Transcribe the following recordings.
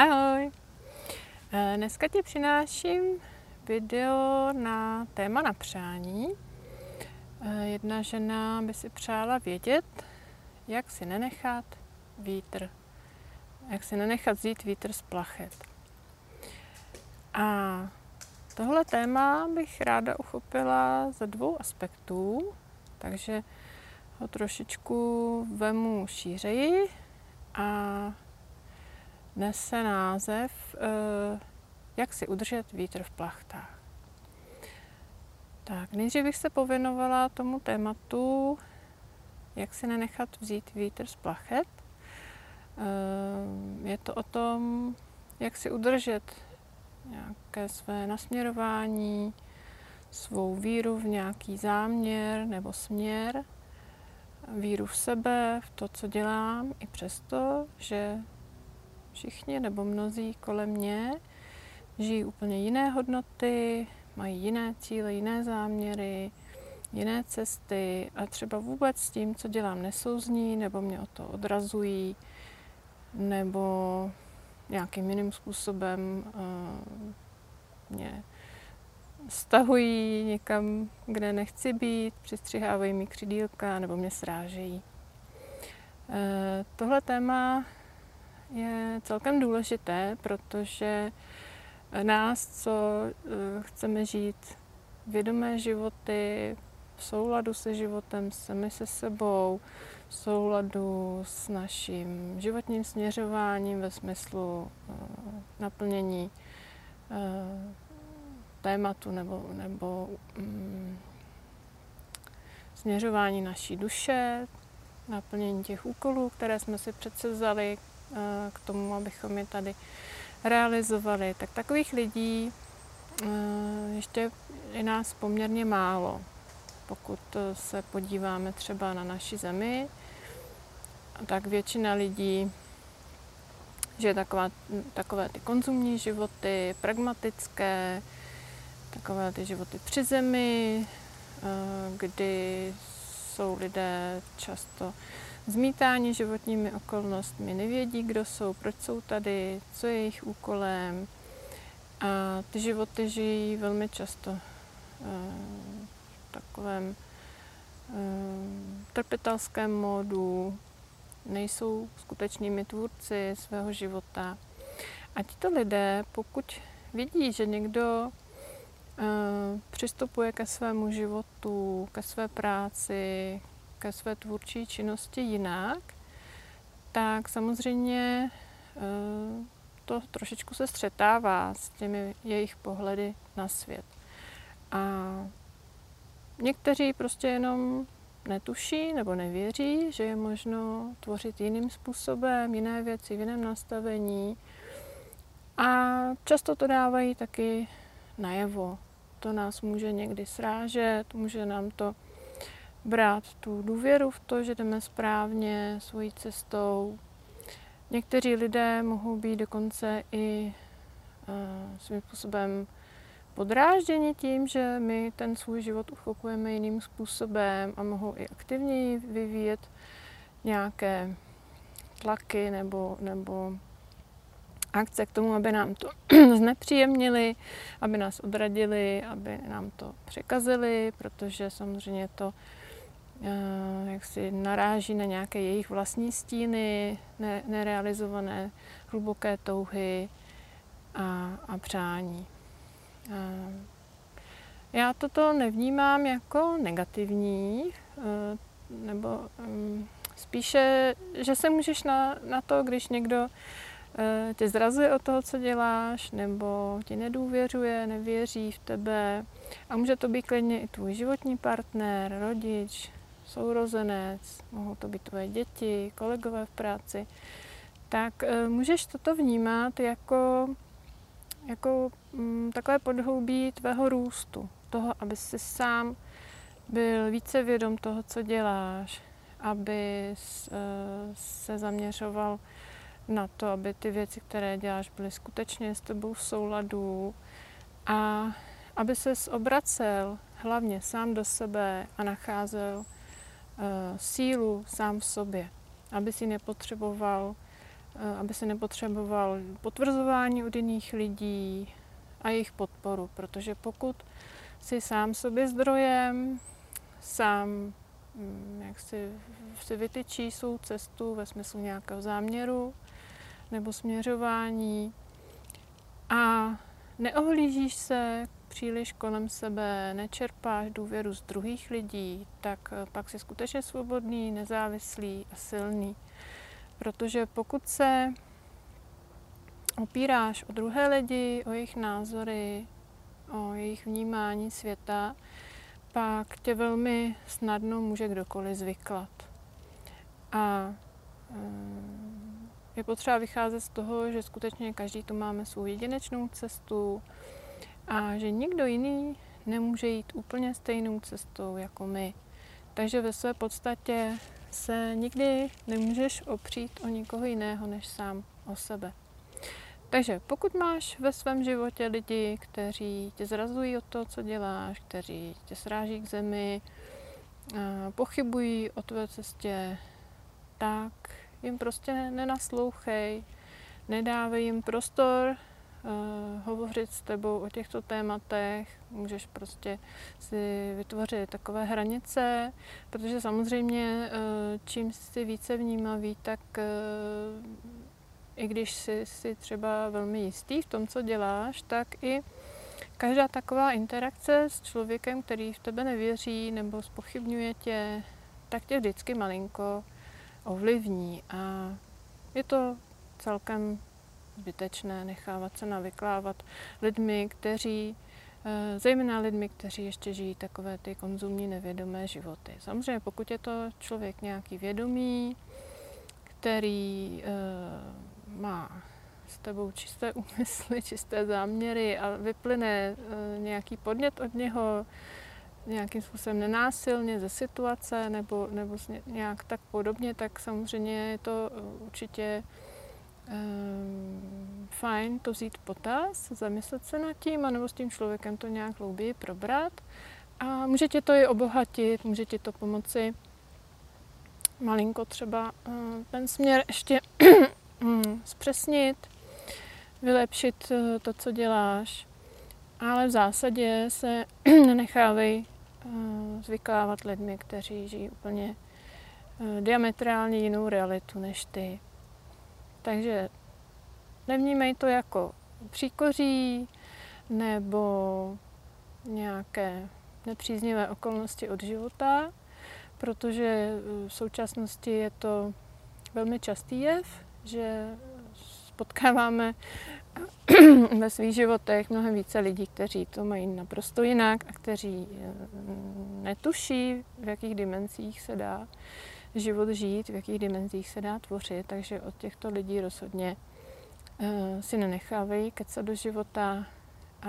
Ahoj! Eh, dneska ti přináším video na téma na přání. Eh, jedna žena by si přála vědět, jak si nenechat vítr, jak si nenechat vzít vítr z plachet. A tohle téma bych ráda uchopila ze dvou aspektů, takže ho trošičku vemu šířeji a nese název eh, Jak si udržet vítr v plachtách. Tak, nejdřív bych se pověnovala tomu tématu, jak si nenechat vzít vítr z plachet. Eh, je to o tom, jak si udržet nějaké své nasměrování, svou víru v nějaký záměr nebo směr, víru v sebe, v to, co dělám, i přesto, že všichni nebo mnozí kolem mě žijí úplně jiné hodnoty, mají jiné cíle, jiné záměry, jiné cesty a třeba vůbec s tím, co dělám, nesouzní nebo mě o to odrazují nebo nějakým jiným způsobem uh, mě stahují někam, kde nechci být, přistřihávají mi křidílka nebo mě srážejí. Uh, tohle téma je celkem důležité, protože nás, co eh, chceme žít vědomé životy, v souladu se životem, sami se sebou, v souladu s naším životním směřováním ve smyslu uh, naplnění uh, tématu nebo, nebo um, směřování naší duše, naplnění těch úkolů, které jsme si přece vzali k tomu, abychom je tady realizovali. Tak takových lidí ještě je nás poměrně málo. Pokud se podíváme třeba na naši zemi, tak většina lidí že taková, takové ty konzumní životy, pragmatické, takové ty životy při zemi, eh, kdy jsou lidé často zmítáni životními okolnostmi, nevědí, kdo jsou, proč jsou tady, co je jejich úkolem. A ty životy žijí velmi často eh, v takovém eh, trpitelském módu, nejsou skutečnými tvůrci svého života. A tito lidé, pokud vidí, že někdo uh, přistupuje ke svému životu, ke své práci, ke své tvůrčí činnosti jinak, tak samozřejmě uh, to trošičku se střetává s těmi jejich pohledy na svět. A někteří prostě jenom netuší nebo nevěří, že je možno tvořit jiným způsobem, jiné věci v jiném nastavení. A často to dávají taky najevo. To nás může někdy srážet, může nám to brát tu důvěru v to, že jdeme správně svojí cestou. Někteří lidé mohou být dokonce i uh, svým způsobem podrážděni tím, že my ten svůj život uchopujeme jiným způsobem a mohou i aktivněji vyvíjet nějaké tlaky nebo, nebo akce k tomu, aby nám to znepříjemnili, aby nás odradili, aby nám to překazili, protože samozřejmě to jak si naráží na nějaké jejich vlastní stíny, nerealizované hluboké touhy a, a přání. Já toto nevnímám jako negativní, eh, nebo mm, spíše, že se můžeš na, na to, když někdo eh, tě zrazuje od toho, co děláš, nebo ti nedůvěřuje, nevěří v tebe. A může to být klidně i tvůj životní partner, rodič, sourozenec, mohou to být tvoje děti, kolegové v práci. Tak eh, můžeš toto vnímat jako jako mm, takové podhoubí tvého růstu, toho, aby si sám byl více vědom toho, co děláš, aby eh, se zaměřoval na to, aby ty věci, které děláš, byly skutečně s tebou v souladu a aby se obracel hlavně sám do sebe a nacházel sílu sám v sobě, aby si nepotřeboval aby si nepotřeboval potvrzování od jiných lidí a jejich podporu, protože pokud si sám sobě zdrojem, sám mm, jak si, si vytyčí svou cestu ve smyslu nějakého záměru nebo směřování a neohlížíš se příliš kolem sebe, nečerpáš důvěru z druhých lidí, tak eh, pak jsi skutečně svobodný, nezávislý a silný. Protože pokud se opíráš o druhé lidi, o jejich názory, o jejich vnímání světa, pak tě velmi snadno může kdokoliv zvyklat. A eh, je potřeba vycházet z toho, že skutečně každý tu máme svou jedinečnou cestu a že nikdo jiný nemůže jít úplně stejnou cestou jako my. Takže ve své podstatě se nikdy nemůžeš opřít o nikoho jiného než sám o sebe. Takže pokud máš ve svém životě lidi, kteří tě zrazují od toho, co děláš, kteří tě sráží k zemi, pochybují o tvé cestě, tak jim prostě nenaslouchej, nedávej jim prostor hovořit s tebou o těchto tématech, můžeš prostě si vytvořit takové hranice, protože samozřejmě uh, čím jsi více vnímavý, tak uh, i když jsi si třeba velmi jistý v tom, co děláš, tak i každá taková interakce s člověkem, který v tebe nevěří nebo spochybňuje tě, tak tě vždycky malinko ovlivní. A je to celkem zbytečné nechávat se navyklávat lidmi, kteří, eh, zejména lidmi, kteří ještě žijí takové ty konzumní nevědomé životy. Samozřejmě pokud je to člověk nějaký vědomý, který eh, má s tebou čisté úmysly, čisté záměry a vyplyne eh, nějaký podnět od něho, nějakým způsobem nenásilně ze situace nebo, nebo nějak tak podobně, tak samozřejmě je to určitě fajn to vzít potaz, zamyslet se nad tím, anebo s tím člověkem to nějak hlouběji probrat. A může tě to i obohatit, může ti to pomoci malinko třeba uh, ten směr ještě mm, zpřesnit, vylepšit uh, to, co děláš. Ale v zásadě se nenechávej uh, zvykávat lidmi, kteří žijí úplně diametrálně jinou realitu než ty. Takže nevnímej to jako příkoří nebo nějaké nepříznivé okolnosti od života, protože v současnosti je to velmi častý jev, že potkáváme ve svých životech mnohem více lidí, kteří to mají naprosto jinak a kteří eh, netuší, v jakých dimenzích se dá život žít, v jakých dimenzích se dá tvořit, takže od těchto lidí rozhodně uh, si nenechávej kecat do života a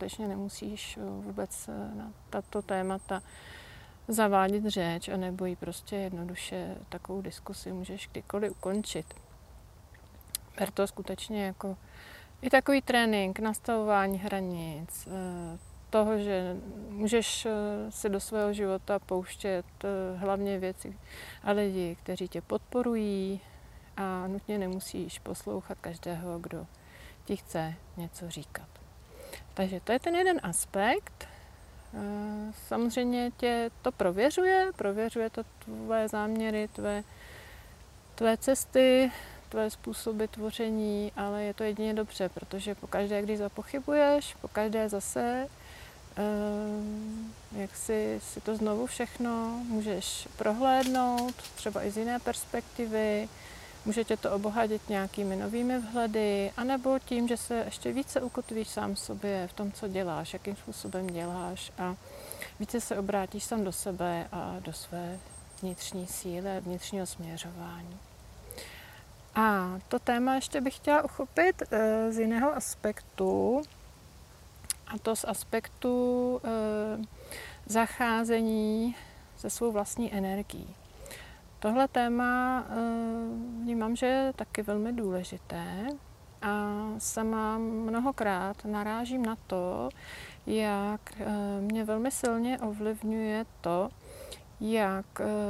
skutečně nemusíš eh, vůbec eh, na tato témata zavádět řeč, anebo ji prostě jednoduše takovou diskusi můžeš kdykoliv ukončit. Ber to skutečně jako i takový trénink, nastavování hranic, toho, že můžeš eh, se do svého života pouštět eh, hlavně věci a lidi, kteří tě podporují a nutně nemusíš poslouchat každého, kdo ti chce něco říkat. Takže to je ten jeden aspekt. Eh, samozřejmě tě to prověřuje, prověřuje to tvoje záměry, tvé, tvé cesty, tvé způsoby tvoření, ale je to jedině dobře, protože pokaždé, když zapochybuješ, pokaždé zase jak si, si to znovu všechno můžeš prohlédnout, třeba i z jiné perspektivy, může tě to obohatit nějakými novými vhledy, anebo tím, že se ještě více ukotvíš sám sobě v tom, co děláš, jakým způsobem děláš a více se obrátíš sám do sebe a do své vnitřní síly, vnitřního směřování. A to téma ještě bych chtěla uchopit eh, z jiného aspektu, a to z aspektu e, zacházení se svou vlastní energií. Tohle téma e, vnímám, že je taky velmi důležité a sama mnohokrát narážím na to, jak e, mě velmi silně ovlivňuje to, jak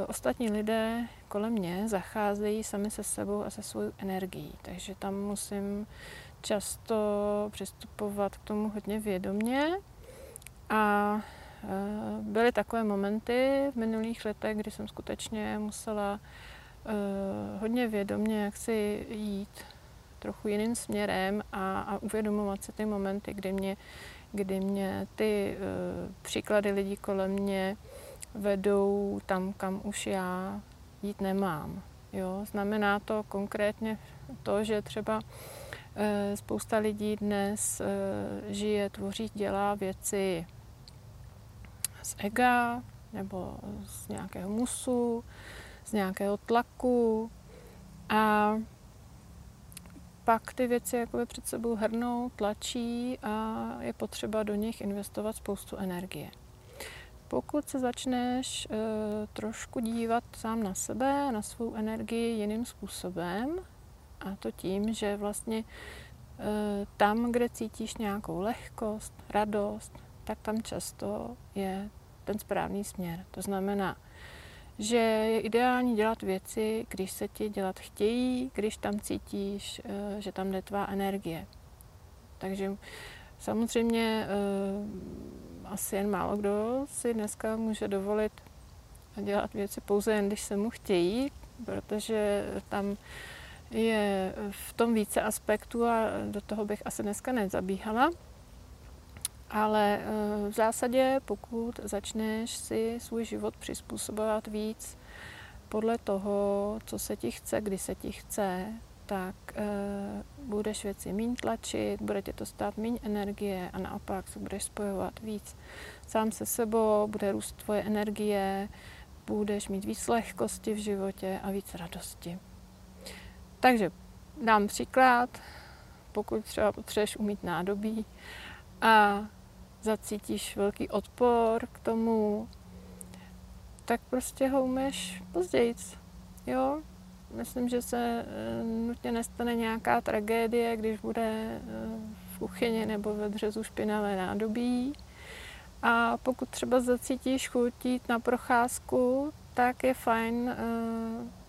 ostatní lidé kolem mě zacházejí sami se sebou a se svou energií. Takže tam musím často přistupovat k tomu hodně vědomně. A eh, byly takové momenty v minulých letech, kdy jsem skutečně musela eh, hodně vědomně jak si jít trochu jiným směrem a, a uvědomovat si ty momenty, kdy mě, kdy mě ty uh, příklady lidí kolem mě vedou tam, kam už já jít nemám. Jo? Znamená to konkrétně to, že třeba spousta lidí dnes uh, žije, tvoří, dělá věci z ega nebo z nějakého musu, z nějakého tlaku a pak ty věci jakoby před sebou hrnou, tlačí a je potřeba do nich investovat spoustu energie. Pokud se začneš e, trošku dívat sám na sebe, na svou energii jiným způsobem, a to tím, že vlastně e, tam, kde cítíš nějakou lehkost, radost, tak tam často je ten správný směr. To znamená, že je ideální dělat věci, když se ti dělat chtějí, když tam cítíš, eh, že tam jde tvá energie. Takže samozřejmě eh, asi jen málo kdo si dneska může dovolit dělat věci pouze jen, když se mu chtějí, protože tam je v tom více aspektů a do toho bych asi dneska nezabíhala. Ale eh, v zásadě, pokud začneš si svůj život přizpůsobovat víc podle toho, co se ti chce, kdy se ti chce, tak budeš věci méně tlačit, bude tě to stát méně energie a naopak se budeš spojovat víc sám se sebou, bude růst tvoje energie, budeš mít víc lehkosti v životě a víc radosti. Takže dám příklad, pokud třeba potřebuješ umít nádobí a zacítíš velký odpor k tomu, tak prostě ho umeš později. Jo? Myslím, že se eh, nutně nestane nějaká tragédie, když bude eh, v kuchyni nebo ve dřezu špinavé nádobí. A pokud třeba zacítíš chuť jít na procházku, tak je fajn eh,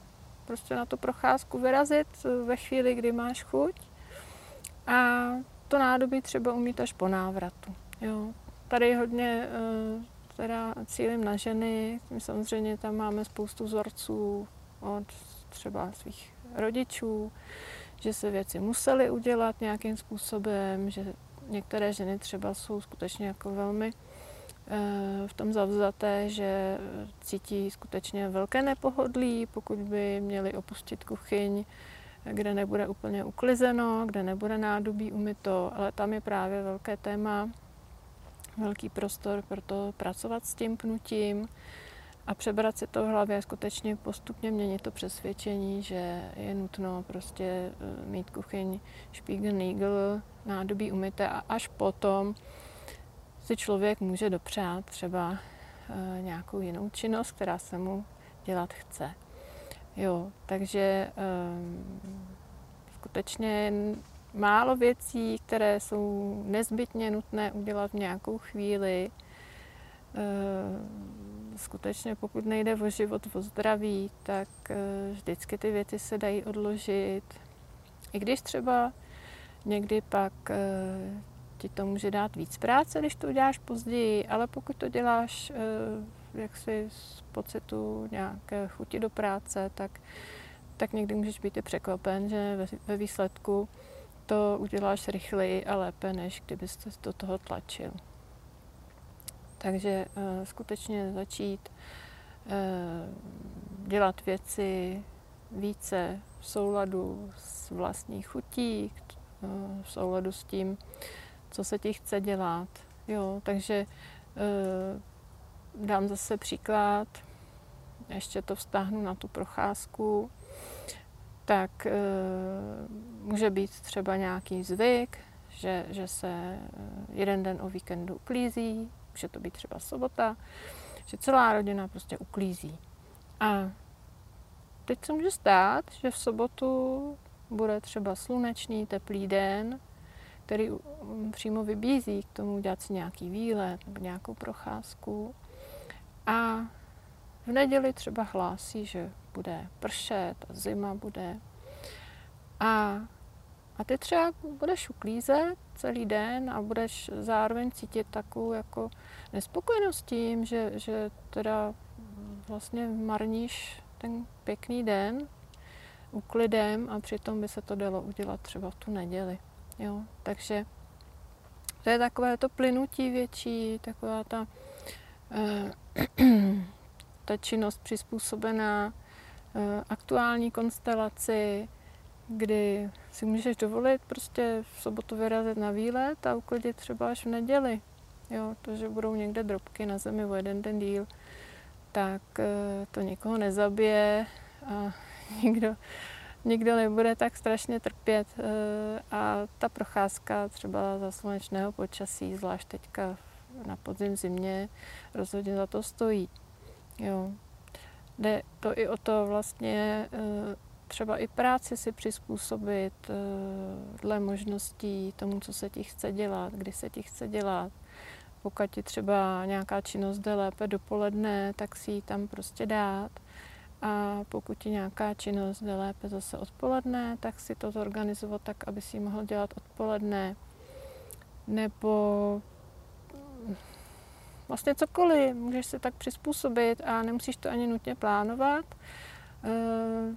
prostě na tu procházku vyrazit ve chvíli, kdy máš chuť. A to nádobí třeba umít až po návratu. Jo. Tady hodně uh, teda cílím na ženy. My samozřejmě tam máme spoustu vzorců od třeba svých rodičů, že se věci musely udělat nějakým způsobem, že některé ženy třeba jsou skutečně jako velmi v tom zavzaté, že cítí skutečně velké nepohodlí, pokud by měli opustit kuchyň, kde nebude úplně uklizeno, kde nebude nádobí umyto, ale tam je právě velké téma velký prostor pro to pracovat s tím pnutím a přebrat si to v hlavě skutečně postupně měnit to přesvědčení, že je nutno prostě eh, mít kuchyň špígl, nýgl, nádobí umyté a až potom si člověk může dopřát třeba eh, nějakou jinou činnost, která se mu dělat chce. Jo, takže um, skutečně málo věcí, které jsou nezbytně nutné udělat v nějakou chvíli. Eh, skutečně pokud nejde o život, o zdraví, tak eh, vždycky ty věci se dají odložit. I když třeba někdy pak eh, ti to může dát víc práce, když to uděláš později, ale pokud to děláš jaksi z pocitu nějaké chuti do práce, tak, tak někdy můžeš být i překvapen, že ve výsledku to uděláš rychleji a lépe, než kdybyste do toho tlačil. Takže uh, skutečně začít uh, dělat věci více v souladu s vlastní chutí, v souladu s tím, co se ti chce dělat. Jo, takže uh, dám zase příklad, ještě to vztáhnu na tu procházku tak e, může být třeba nějaký zvyk, že, že se eh, jeden den o víkendu uklízí, může to být třeba sobota, že celá rodina prostě uklízí. A teď se může stát, že v sobotu bude třeba slunečný, teplý den, který přímo vybízí k tomu dělat si nějaký výlet nebo nějakou procházku. A v neděli třeba hlásí, že bude pršet a zima bude. A, a ty třeba budeš uklízet celý den a budeš zároveň cítit takovou jako nespokojenost tím, že, že teda vlastně marníš ten pěkný den uklidem a přitom by se to dalo udělat třeba v tu neděli. Jo? Takže to je takové to plynutí větší, taková ta, eh, ta činnost přizpůsobená eh, aktuální konstelaci, kdy si můžeš dovolit prostě v sobotu vyrazit na výlet a uklidit třeba až v neděli. Jo, to, že budou někde drobky na zemi o jeden den díl, tak eh, to nikoho nezabije a nikdo, nikdo nebude tak strašně trpět. Eh, a ta procházka třeba za slunečného počasí, zvlášť teďka na podzim zimě, rozhodně za to stojí. Jo. Jde to i o to vlastně eh, třeba i práci si přizpůsobit dle možností tomu, co se ti chce dělat, kdy se ti chce dělat pokud ti třeba nějaká činnost jde lépe dopoledne, tak si ji tam prostě dát. A pokud ti nějaká činnost jde lépe zase odpoledne, tak si to zorganizovat tak, aby si ji mohl dělat odpoledne. Nebo vlastně cokoliv, můžeš se tak přizpůsobit a nemusíš to ani nutně plánovat. Eh,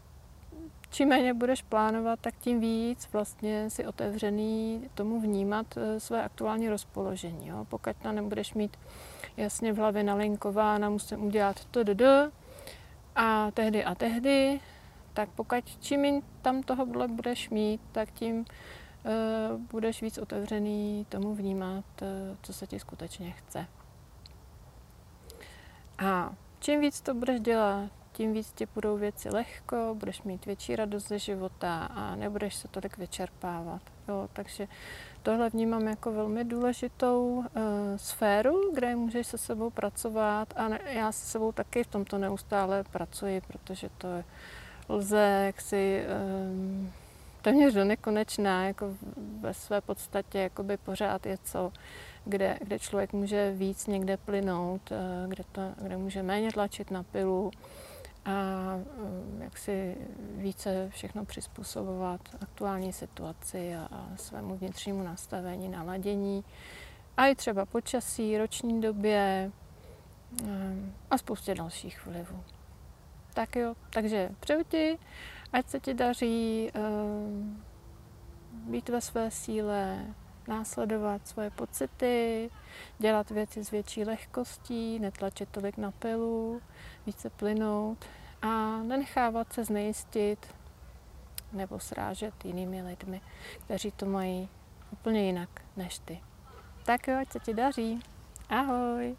čím méně budeš plánovat, tak tím víc vlastně si otevřený tomu vnímat eh, své aktuální rozpoložení. Jo? Pokud tam nebudeš mít jasně v hlavě nalinkována, musím udělat to do a tehdy a tehdy, tak pokud čím tam toho budeš mít, tak tím uh, budeš víc otevřený tomu vnímat, uh, co se ti skutečně chce. A čím víc to budeš dělat, tím víc ti budou věci lehko, budeš mít větší radost ze života a nebudeš se tolik vyčerpávat. Jo, takže tohle vnímám jako velmi důležitou uh, sféru, kde můžeš se sebou pracovat a ne, já se sebou taky v tomto neustále pracuji, protože to je, lze jaksi um, téměř do nekonečná, jako ve své podstatě jakoby pořád je co, kde, kde člověk může víc někde plynout, kde, to, kde může méně tlačit na pilu, a mm, jak si více všechno přizpůsobovat aktuální situaci a, a svému vnitřnímu nastavení, naladění a i třeba počasí, roční době mm, a spoustě dalších vlivů. Tak jo, takže přeju ti, ať se ti daří um, být ve své síle, následovat svoje pocity, dělat věci s větší lehkostí, netlačit tolik na pilu, více plynout a nenechávat se znejistit nebo srážet jinými lidmi, kteří to mají úplně jinak než ty. Tak jo, ať se ti daří. Ahoj!